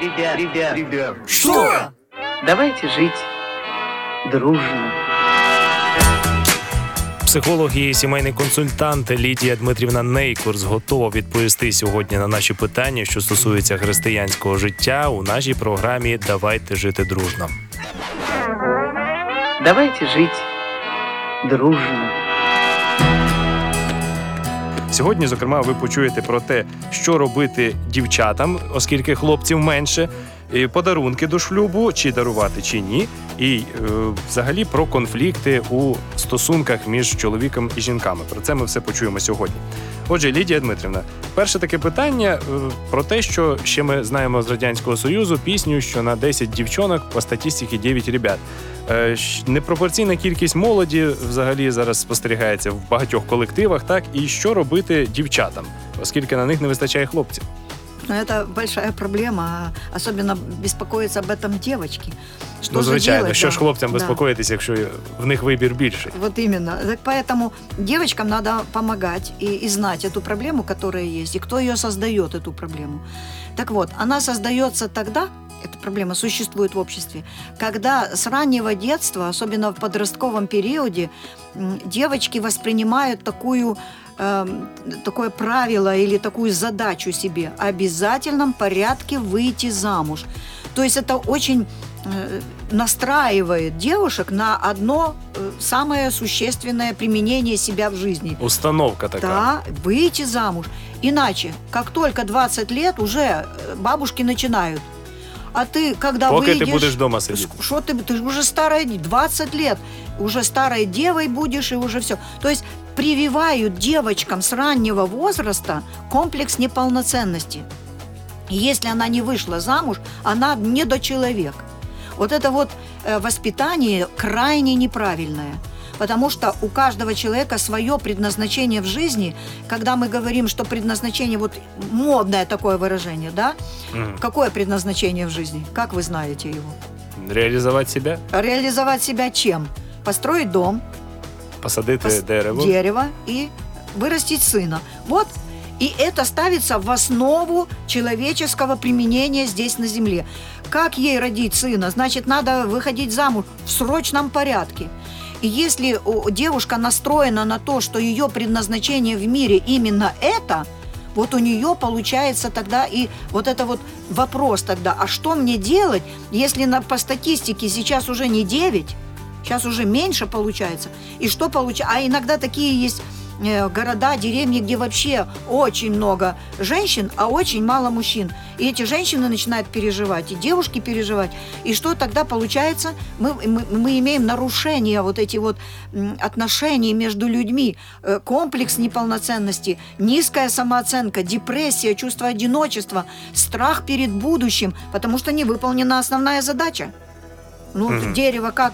Ребят, ребят, Ребят, Что? давайте жить дружно. Психолог і сімейний консультант Лідія Дмитрівна Нейкурс готова відповісти сьогодні на наші питання, що стосуються християнського життя у нашій програмі Давайте жити дружно. Давайте жить дружно. Сьогодні, зокрема, ви почуєте про те, що робити дівчатам, оскільки хлопців менше, і подарунки до шлюбу, чи дарувати, чи ні, і е, взагалі про конфлікти у стосунках між чоловіком і жінками. Про це ми все почуємо сьогодні. Отже, Лідія Дмитрівна, перше таке питання е, про те, що ще ми знаємо з радянського союзу пісню, що на 10 дівчонок по статистиці 9 ребят. Е, щ- Непропорційна кількість молоді взагалі зараз спостерігається в багатьох колективах, так і що робити дівчатам, оскільки на них не вистачає хлопців. Но это большая проблема, а особенно беспокоятся об этом девочки. Что ну, же звичайно, делать, що да. ж хлопцям Да. безпокоїтись, якщо в них вибір більший. Вот именно. Так поэтому девочкам надо помогать и, и знать эту проблему, которая есть, и кто ее создает, эту проблему. Так вот, она создается тогда, эта проблема существует в обществе, когда с раннего детства, особенно в подростковом периоде, девочки воспринимают такую эм, такое правило или такую задачу себе – обязательном порядке выйти замуж. То есть это очень э, настраивает девушек на одно э, самое существенное применение себя в жизни. Установка така. Да, выйти замуж. Иначе, как только 20 лет, уже э, бабушки начинают. А ты, когда Поки ти будеш вдома сидіти. Что ты, ты же уже старая, 20 лет, уже старой девой будешь и уже все. То есть прививают девочкам с раннего возраста комплекс неполноценности. Если она не вышла замуж, она недочеловек. Вот это вот э, воспитание крайне неправильное. Потому что у каждого человека свое предназначение в жизни. Когда мы говорим, что предназначение, вот модное такое выражение, да? Мгм. Какое предназначение в жизни? Как вы знаете его? Реалізувати себе, Реализовать себя чем? Построить дом, посадити пос- дерево. дерево и вырастить сына. Вот. И это ставится в основу человеческого применения здесь на Земле. Как ей родить сына? Значит, надо выходить замуж в срочном порядке. И если девушка настроена на то, что ее предназначение в мире именно это, вот у нее получается тогда и вот это вот вопрос тогда, а что мне делать, если на, по статистике сейчас уже не 9, сейчас уже меньше получается, и что получается, а иногда такие есть города, деревни, где вообще очень много женщин, а очень мало мужчин. И эти женщины начинают переживать, и девушки переживать. И что тогда получается? Мы, мы, мы имеем нарушение вот эти вот отношений между людьми, э, комплекс неполноценности, низкая самооценка, депрессия, чувство одиночества, страх перед будущим, потому что не выполнена основная задача. Ну, Мгм. дерево как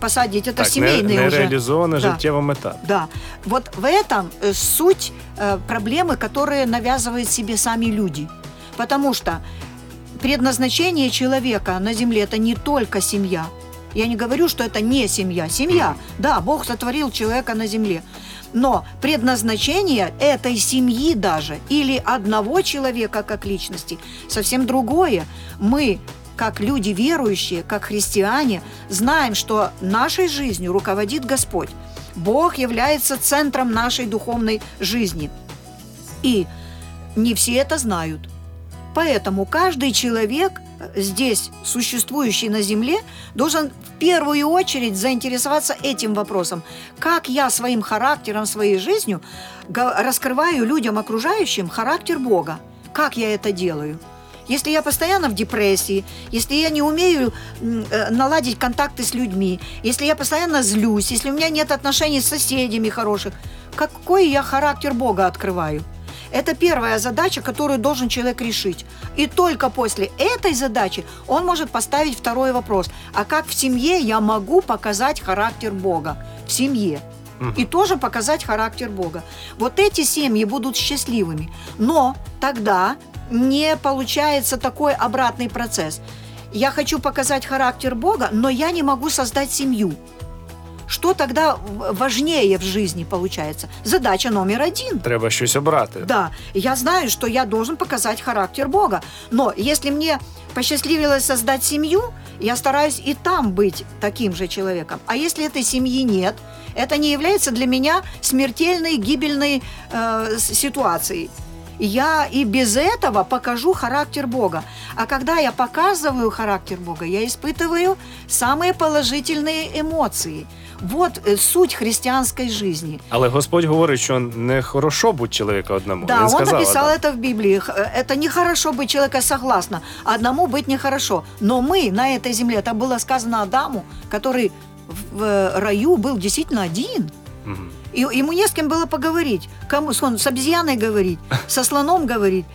посадить? Это так, семейные не, уже. нереалізована Да. життєва мета. Да. Вот в этом э, суть э, проблемы, которые навязывают себе сами люди. Потому что предназначение человека на земле это не только семья. Я не говорю, что это не семья. Семья, да, Бог сотворил человека на земле. Но предназначение этой семьи даже или одного человека как личности совсем другое. Мы, как люди верующие, как христиане, знаем, что нашей жизнью руководит Господь. Бог является центром нашей духовной жизни. И не все это знают. Поэтому каждый человек э, здесь, существующий на Земле, должен в первую очередь заинтересоваться этим вопросом. Как я своим характером, своей жизнью раскрываю людям, окружающим, характер Бога? Как я это делаю? Если я постоянно в депрессии, если я не умею э, наладить контакты с людьми, если я постоянно злюсь, если у меня нет отношений с соседями хороших, какой я характер Бога открываю? Это первая задача, которую должен человек решить. И только после этой задачи он может поставить второй вопрос. А как в семье я могу показать характер Бога? В семье. И тоже показать характер Бога. Вот эти семьи будут счастливыми. Но тогда не получается такой обратный процесс. Я хочу показать характер Бога, но я не могу создать семью. что тогда важнее в жизни получается? Задача номер один. Треба щось обрати. Да, я знаю, что я должен показать характер Бога. Но если мне посчастливилось создать семью, я стараюсь и там быть таким же человеком. А если этой семьи нет, это не является для меня смертельной, гибельной э, ситуацией. Я и без этого покажу характер Бога. А когда я показываю характер Бога, я испытываю самые положительные эмоции. Вот э, суть христианской жизни. Але Господь говорить, що не хорошо бути чоловіка одному. Да, Він он написал Адам. это в Библии. Э, Это нехорошо быть человека согласно. Одному быть нехорошо. Но мы на этой земле, это было сказано Адаму, который в э, раю был действительно один. Мгм. И ему не с кем было поговорить. Кому с- он с обезьяной говорить, со слоном говорить.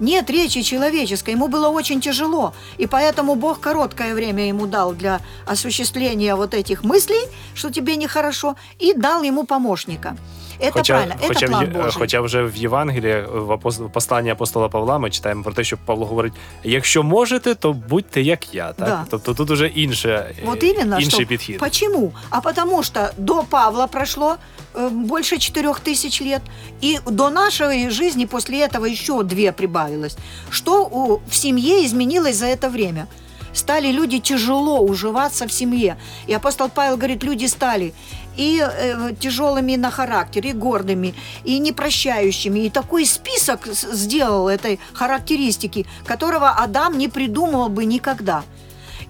Нет речи человеческой, ему было очень тяжело. И поэтому Бог короткое время ему дал для осуществления вот этих мыслей, что тебе нехорошо, и дал ему помощника. Это Хоча, правильно, это хоча, план в, Є- Божий. хоча вже в Євангелії, в апос- в посланні апостола Павла, ми читаємо про те, що Павло говорить: якщо можете, то будьте як я. Так? Да. Тобто тут уже інше, Вот е, именно, інший что- підхід. Почему? А потому что до Павла прошло э, больше четырех тысяч лет, и до нашей жизни после этого еще две прибавилось. Что у, в семье изменилось за это время? Стали люди тяжело уживаться в семье. И апостол Павел говорит, люди стали и э, тяжелыми на характер, и гордыми, и непрощающими. И такой список сделал этой характеристики, которого Адам не придумывал бы никогда.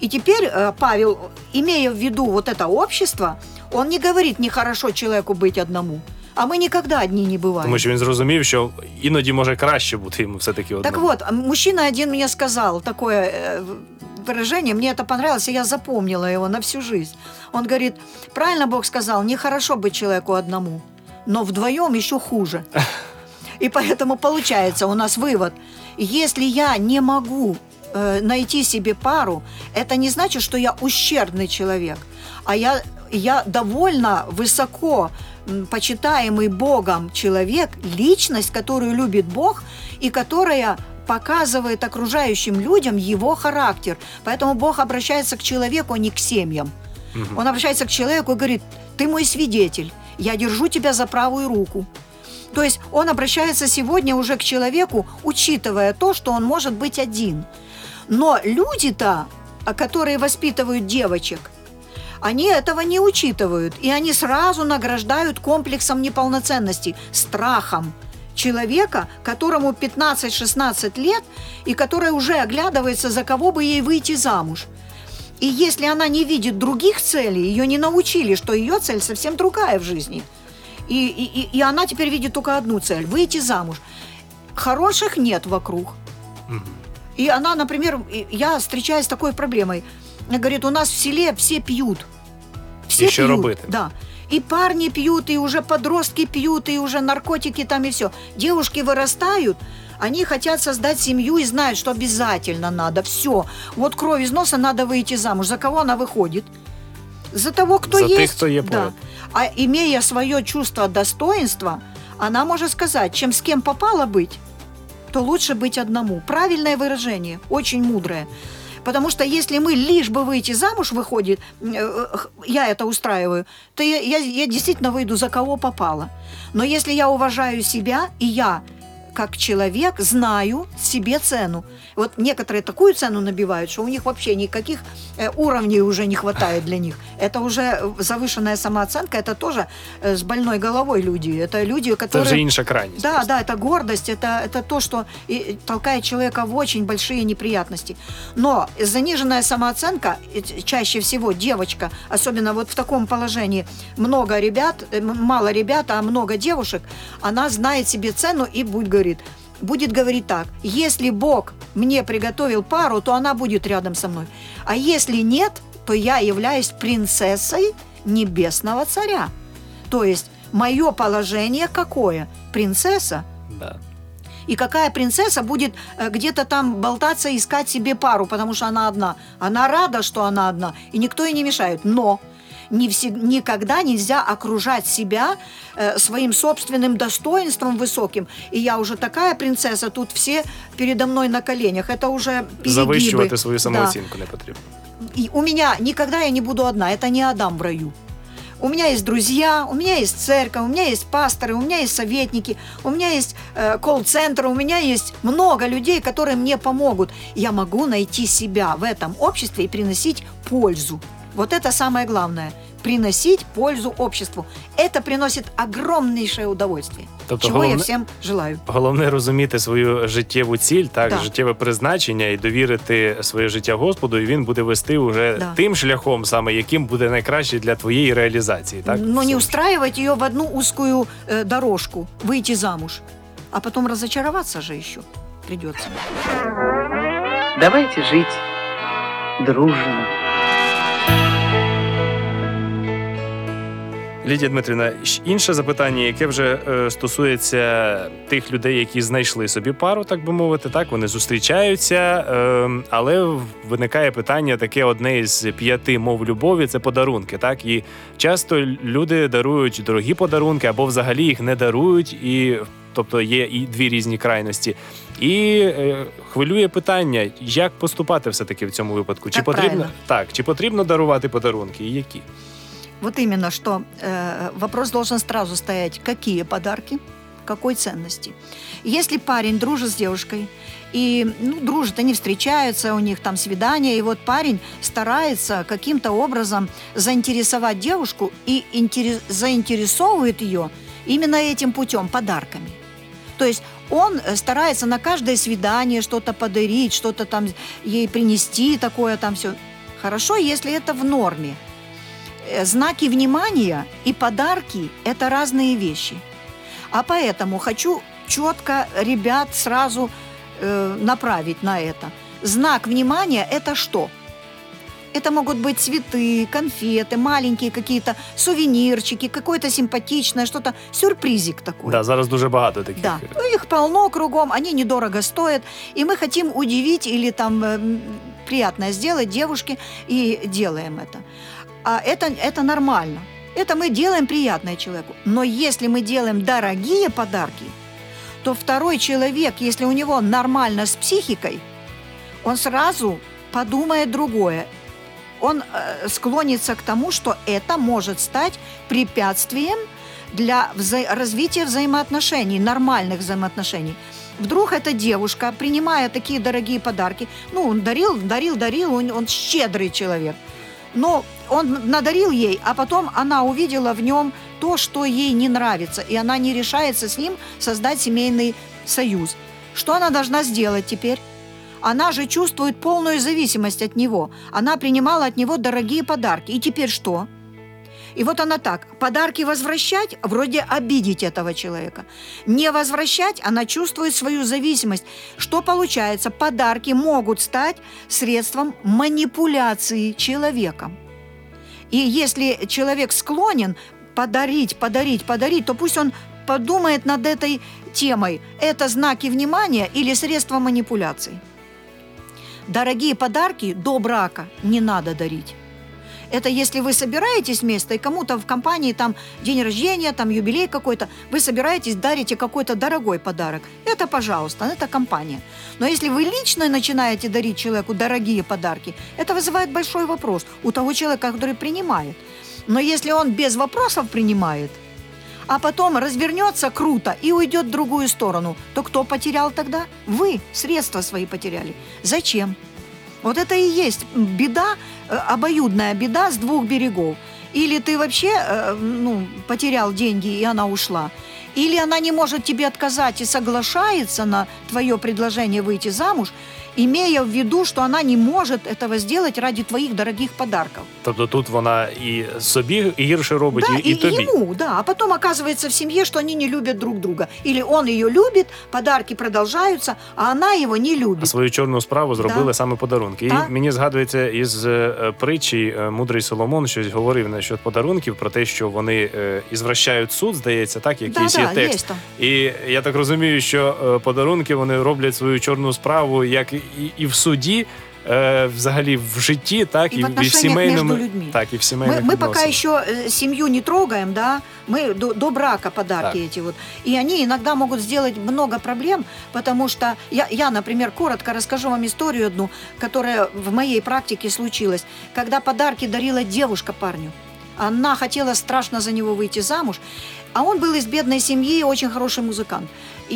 И теперь э, Павел, имея в виду вот это общество, он не говорит нехорошо человеку быть одному. А мы никогда одни не бываем. Тому що він зрозумів, що іноді може краще бути йому все-таки одному. Так вот, а мужчина один мне сказал такое э, выражение, мне это понравилось, и я запомнила его на всю жизнь. Он говорит, правильно Бог сказал, нехорошо быть человеку одному, но вдвоем еще хуже. И поэтому получается у нас вывод, если я не могу э, найти себе пару, это не значит, что я ущербный человек, а я, я довольно высоко м, почитаемый Богом человек, личность, которую любит Бог и которая показывает окружающим людям его характер. Поэтому Бог обращается к человеку, а не к семьям. Мгм. Он обращается к человеку и говорит, ты мой свидетель, я держу тебя за правую руку. То есть он обращается сегодня уже к человеку, учитывая то, что он может быть один. Но люди-то, а, которые воспитывают девочек, они этого не учитывают, и они сразу награждают комплексом неполноценности, страхом человека, которому 15-16 лет, и который уже оглядывается, за кого бы ей выйти замуж. И если она не видит других целей, ее не научили, что ее цель совсем другая в жизни. И, и, и- она теперь видит только одну цель – выйти замуж. Хороших нет вокруг. И она, например, я встречаюсь с такой проблемой. Говорит, у нас в селе все пьют. Все пьют. робити? Да. И парни пьют, и уже подростки пьют, и уже наркотики там, и все. Девушки вырастают, они хотят создать семью и знают, что обязательно надо. Все. Вот кровь из носа, надо выйти замуж. За кого она выходит? За того, кто За есть. тех, кто є да. поряд. А имея свое чувство достоинства, она может сказать, чем с кем попало быть, то лучше быть одному. Правильное выражение, очень мудрое. Потому что если мы лишь бы выйти замуж выходит, э, э, я это устраиваю, то я, я, я действительно выйду за кого попало. Но если я уважаю себя, и я как человек знаю себе цену. Вот некоторые такую цену набивают, что у них вообще никаких э, уровней уже не хватает для них. Это уже завышенная самооценка, это тоже э, с больной головой люди. Это люди, которые... вже інша крайність. Да, просто. да, это гордость, это, это то, что и толкает человека в очень большие неприятности. Но заниженная самооценка, чаще всего девочка, особенно вот в таком положении, много ребят, э, мало ребят, а много девушек, она знает себе цену и будет говорит, будет говорить так, если Бог мне приготовил пару, то она будет рядом со мной. А если нет, то я являюсь принцессой небесного царя. То есть мое положение какое? Принцесса. Да. И какая принцесса будет э, где-то там болтаться, искать себе пару, потому что она одна. Она рада, что она одна, и никто ей не мешает. Но не всег- никогда нельзя окружать себя э, своим собственным достоинством высоким. И я уже такая принцесса, тут все передо мной на коленях. Это уже перегибы. Завищувати свою Да. самооцінку не потрібно. И у меня никогда я не буду одна. Это не Адам в раю. у меня есть друзья, у меня есть церковь, у меня есть пасторы, у меня есть советники, у меня есть э, колл-центр, у меня есть много людей, которые мне помогут. Я могу найти себя в этом обществе и приносить пользу. Вот это самое главное – приносить пользу обществу. Это приносит огромнейшее удовольствие, Тобто чего я головне- всем желаю. Головне розуміти свою життєву ціль, так, Да. життєве призначення і довірити своє життя Господу, і він буде вести уже Да. тим шляхом, саме яким буде найкраще для твоєї реалізації. Так? Но не Все. устраивать ее в одну узкую э, дорожку, выйти замуж, а потом разочароваться же еще придется. Давайте жить дружно. Лідія Дмитрівна, інше запитання, яке вже е, стосується тих людей, які знайшли собі пару, так би мовити, так вони зустрічаються, е, але виникає питання таке: одне із п'яти мов любові це подарунки. Так і часто люди дарують дорогі подарунки або взагалі їх не дарують, і тобто є і дві різні крайності. І е, хвилює питання, як поступати все-таки в цьому випадку? Чи Так потрібно правильно. так, чи потрібно дарувати подарунки, і які? Вот именно, что э, вопрос должен сразу стоять, какие подарки, какой ценности. Если парень дружит с девушкой, и ну, дружат, они встречаются, у них там свидание, и вот парень старается каким-то образом заинтересовать девушку и интерес- заинтересовывает ее именно этим путем, подарками. То есть он э, старается на каждое свидание что-то подарить, что-то там ей принести, такое там все. Хорошо, если это в норме. Э, Знаки внимания и подарки – это разные вещи. А поэтому хочу четко ребят сразу э, направить на это. Знак внимания – это что? Это могут быть цветы, конфеты, маленькие какие-то сувенирчики, какое-то симпатичное, что-то, сюрпризик такой. Да, зараз дуже багато таких. Да, ну, их полно кругом, они недорого стоят, и мы хотим удивить или там эм, приятное сделать девушке и делаем это. А это, это нормально. Это мы делаем приятное человеку. Но если мы делаем дорогие подарки, то второй человек, если у него нормально с психикой, он сразу подумает другое. Он э, склонится к тому, что это может стать препятствием для вза- развития взаимоотношений, нормальных взаимоотношений. Вдруг эта девушка, принимая такие дорогие подарки, ну, он дарил, дарил, дарил, он, он щедрый человек, но он надарил ей, а потом она увидела в нем то, что ей не нравится, и она не решается с ним создать семейный союз. Что она должна сделать теперь? Она же чувствует полную зависимость от него. Она принимала от него дорогие подарки. И теперь что? И вот она так, подарки возвращать, вроде обидеть этого человека. Не возвращать, она чувствует свою зависимость. Что получается? Подарки могут стать средством манипуляции человеком. И если человек склонен подарить, подарить, подарить, то пусть он подумает над этой темой. Это знаки внимания или средства манипуляции. Дорогие подарки до брака не надо дарить. Это если вы собираетесь вместе, и кому-то в компании там день рождения, там юбилей какой-то, вы собираетесь, дарите какой-то дорогой подарок. Это пожалуйста, это компания. Но если вы лично начинаете дарить человеку дорогие подарки, это вызывает большой вопрос у того человека, который принимает. Но если он без вопросов принимает, а потом развернется круто и уйдет в другую сторону, то кто потерял тогда? Вы средства свои потеряли. Зачем? Вот это и есть беда, э, обоюдная беда с двух берегов. Или ты вообще э, ну, потерял деньги, и она ушла. Или она не может тебе отказать и соглашается на твое предложение выйти замуж, имея в виду, что она не может этого сделать ради твоих дорогих подарков. Тобто тут вона і собі гірше робить, Да, і, і тобі. ему, да. А потом оказывается в семье, что они не любят друг друга. Или он ее любит, подарки продолжаются, а она его не А любит. свою чорну справу зробили Да. саме подарунки. Так. І мені згадується із е, притчі е, мудрий Соломон щось говорив насчет подарунків про те, що вони е, ізвращають суд, здається, так якийсь да, є да, текст. есть там. І я так розумію, що е, подарунки вони роблять свою чорну справу як і, і в суді, е, взагалі в житті, так И в і, в отношениях сімейному, между людьми. так і в Мы, сімейних мы пока відносинах. еще э, семью не трогаем, да, мы до, до брака подарки Так. эти вот. И они иногда могут сделать много проблем, потому что я, я, например, коротко расскажу вам историю одну, которая в моей практике случилась, когда подарки дарила девушка парню. Она хотела страшно за него выйти замуж. А он был из бедной семьи, очень хороший музыкант. И,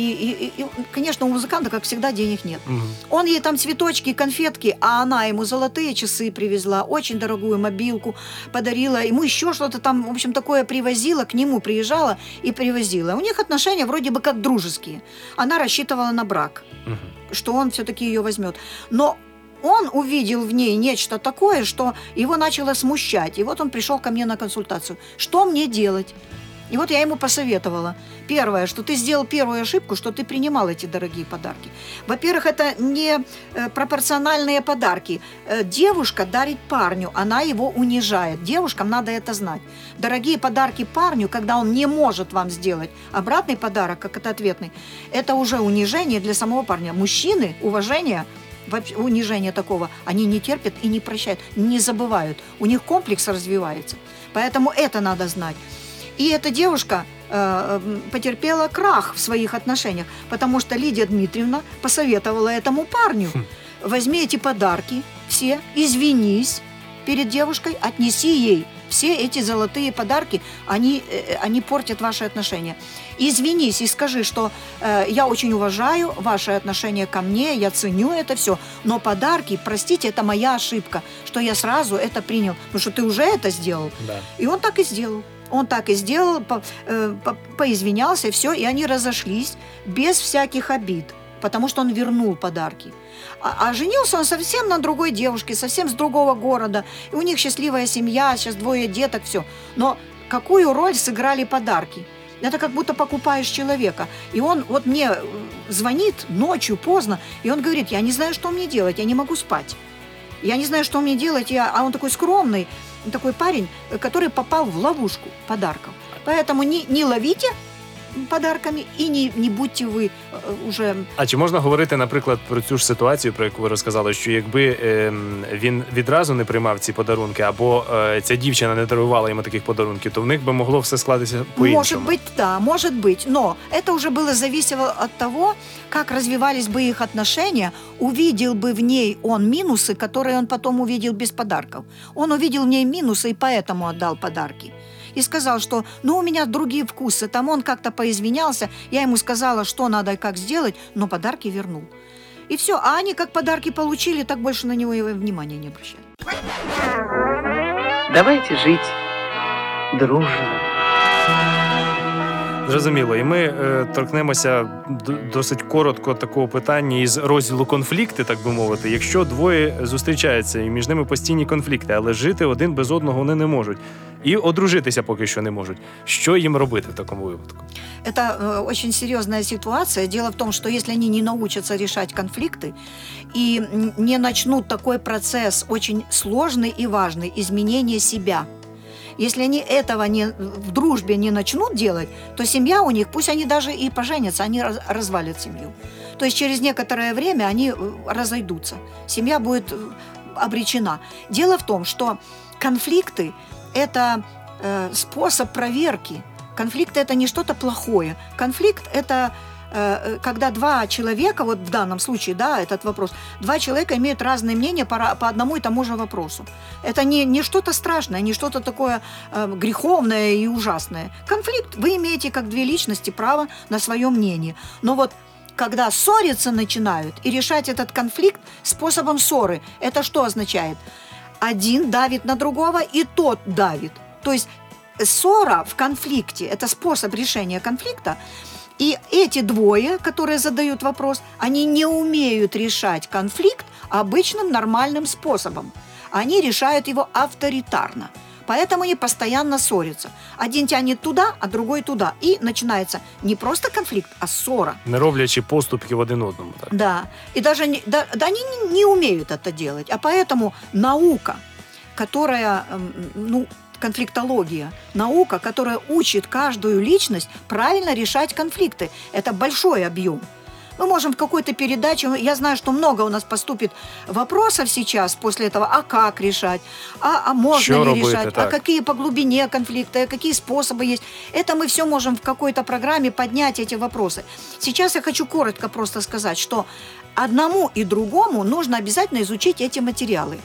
и- и, конечно, у музыканта, как всегда, денег нет. Мгм. Он ей там цветочки, конфетки, а она ему золотые часы привезла, очень дорогую мобилку подарила, ему еще что-то там, в общем, такое привозила, к нему приезжала и привозила. У них отношения вроде бы как дружеские. Она рассчитывала на брак, Мгм. что он все-таки ее возьмет. Но он увидел в ней нечто такое, что его начало смущать. И вот он пришел ко мне на консультацию. Что мне делать? И вот я ему посоветовала. Первое, что ты сделал первую ошибку, что ты принимал эти дорогие подарки. Во-первых, это не э, пропорциональные подарки. Э, девушка дарит парню, она его унижает. Девушкам надо это знать. Дорогие подарки парню, когда он не может вам сделать обратный подарок, как это ответный, это уже унижение для самого парня. Мужчины, уважение, унижение такого, они не терпят и не прощают, не забывают. У них комплекс развивается. Поэтому это надо знать. И эта девушка э, потерпела крах в своих отношениях, потому что Лидия Дмитриевна посоветовала этому парню, возьми эти подарки все, извинись перед девушкой, отнеси ей все эти золотые подарки, они, э, они портят ваши отношения. Извинись и скажи, что э, я очень уважаю ваше отношение ко мне, я ценю это все, но подарки, простите, это моя ошибка, что я сразу это принял, потому что ты уже это сделал. Да. И он так и сделал. Он так и сделал, по- э, по- поизвинялся, все, и они разошлись без всяких обид, потому что он вернул подарки. А, а женился он совсем на другой девушке, совсем с другого города. И у них счастливая семья, сейчас двое деток, все. Но какую роль сыграли подарки? Это как будто покупаешь человека. И он вот мне э, звонит ночью поздно, и он говорит, я не знаю, что мне делать, я не могу спать. Я не знаю, что мне делать, я... а он такой скромный, такой парень, который попал в ловушку подарков. Поэтому не, не ловите подарками і не, не будьте ви е, уже А чи можна говорити, наприклад, про цю ж ситуацію, про яку ви розказали, що якби ем, він відразу не приймав ці подарунки, або е, ця дівчина не дарувала йому таких подарунків, то в них би могло все складатися по-іншому? Может быть, да, может быть. Но это уже было зависело от того, как развивались бы их отношения, увидел бы в ней он минусы, которые он потом увидел без подарков. Он увидел в ней минусы и поэтому отдал подарки. И сказал, что ну у меня другие вкусы. Там он как-то поизвинялся, я ему сказала, что надо и как сделать, но подарки вернул. И все. А они как подарки получили, так больше на него и внимания не обращали. Давайте жить дружно. Зрозуміло, і ми е, торкнемося д- досить коротко такого питання із розділу конфлікти, так би мовити. Якщо двоє зустрічаються і між ними постійні конфлікти, але жити один без одного вони не можуть, і одружитися поки що не можуть. Що їм робити в такому випадку? Это э, очень серьезная ситуация. Дело в том, что если они не научатся решать конфликты и м, не начнут такой процесс очень сложный и важный изменения себя, если они этого не, в дружбе не начнут делать, то семья у них, пусть они даже и поженятся, они раз- развалят семью. То есть через некоторое время они э, разойдутся. Семья будет э, обречена. Дело в том, что конфликты – это э, способ проверки. Конфликт это не что-то плохое. Конфликт это когда два человека, вот в данном случае, да, этот вопрос, два человека имеют разные мнения по, по одному и тому же вопросу. Это не, не что-то страшное, не что-то такое э, греховное и ужасное. Конфликт, вы имеете как две личности право на свое мнение. Но вот когда ссориться начинают и решать этот конфликт способом ссоры, это что означает? Один давит на другого, и тот давит. То есть ссора в конфликте – это способ решения конфликта. И эти двое, которые задают вопрос, они не умеют решать конфликт обычным нормальным способом. Они решают его авторитарно. Поэтому они постоянно ссорятся. Один тянет туда, а другой туда. И начинается не просто конфликт, а ссора. Не роблячи поступки в один одному. Так. Да. И даже не, да, да они не, не умеют это делать. А поэтому наука, которая, ну, конфликтология, наука, которая учит каждую личность правильно решать конфликты. Это большой объем. Мы можем в какой-то передаче, я знаю, что много у нас поступит вопросов сейчас после этого, а как решать, а, а можно Що ли решать, а какие по глубине конфликта, какие способы есть. Это мы все можем в какой-то программе поднять эти вопросы. Сейчас я хочу коротко просто сказать, что одному и другому нужно обязательно изучить эти материалы.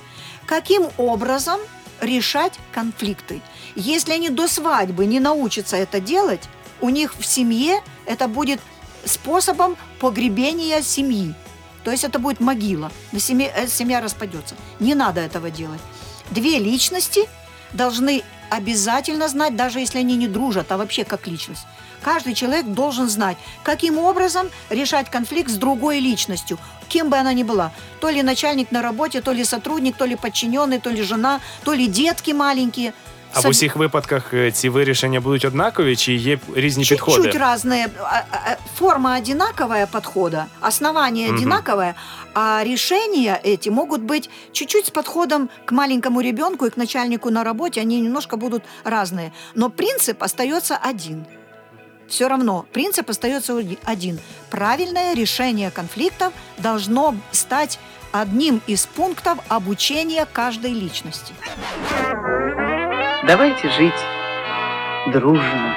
Каким образом решать конфликты. Если они до свадьбы не научатся это делать, у них в семье это будет способом погребения семьи. То есть это будет могила. На семье, э, семья распадется. Не надо этого делать. Две личности должны обязательно знать, даже если они не дружат, а вообще как личность. Каждый человек должен знать, каким образом решать конфликт с другой личностью, кем бы она ни была. То ли начальник на работе, то ли сотрудник, то ли подчиненный, то ли жена, то ли детки маленькие. А в Соб- усіх випадках е, ці вирішення будуть однакові, чи є різні Чуть-чуть підходи? разные. А- а- Форма одинаковая подхода, основание Мгм. одинаковое, а решения эти могут быть чуть-чуть с подходом к маленькому ребенку и к начальнику на работе. Они немножко будут разные. Но принцип остается один. все равно принцип остается оди- один. Правильное решение конфликтов должно стать одним из пунктов обучения каждой личности. Давайте жить дружно.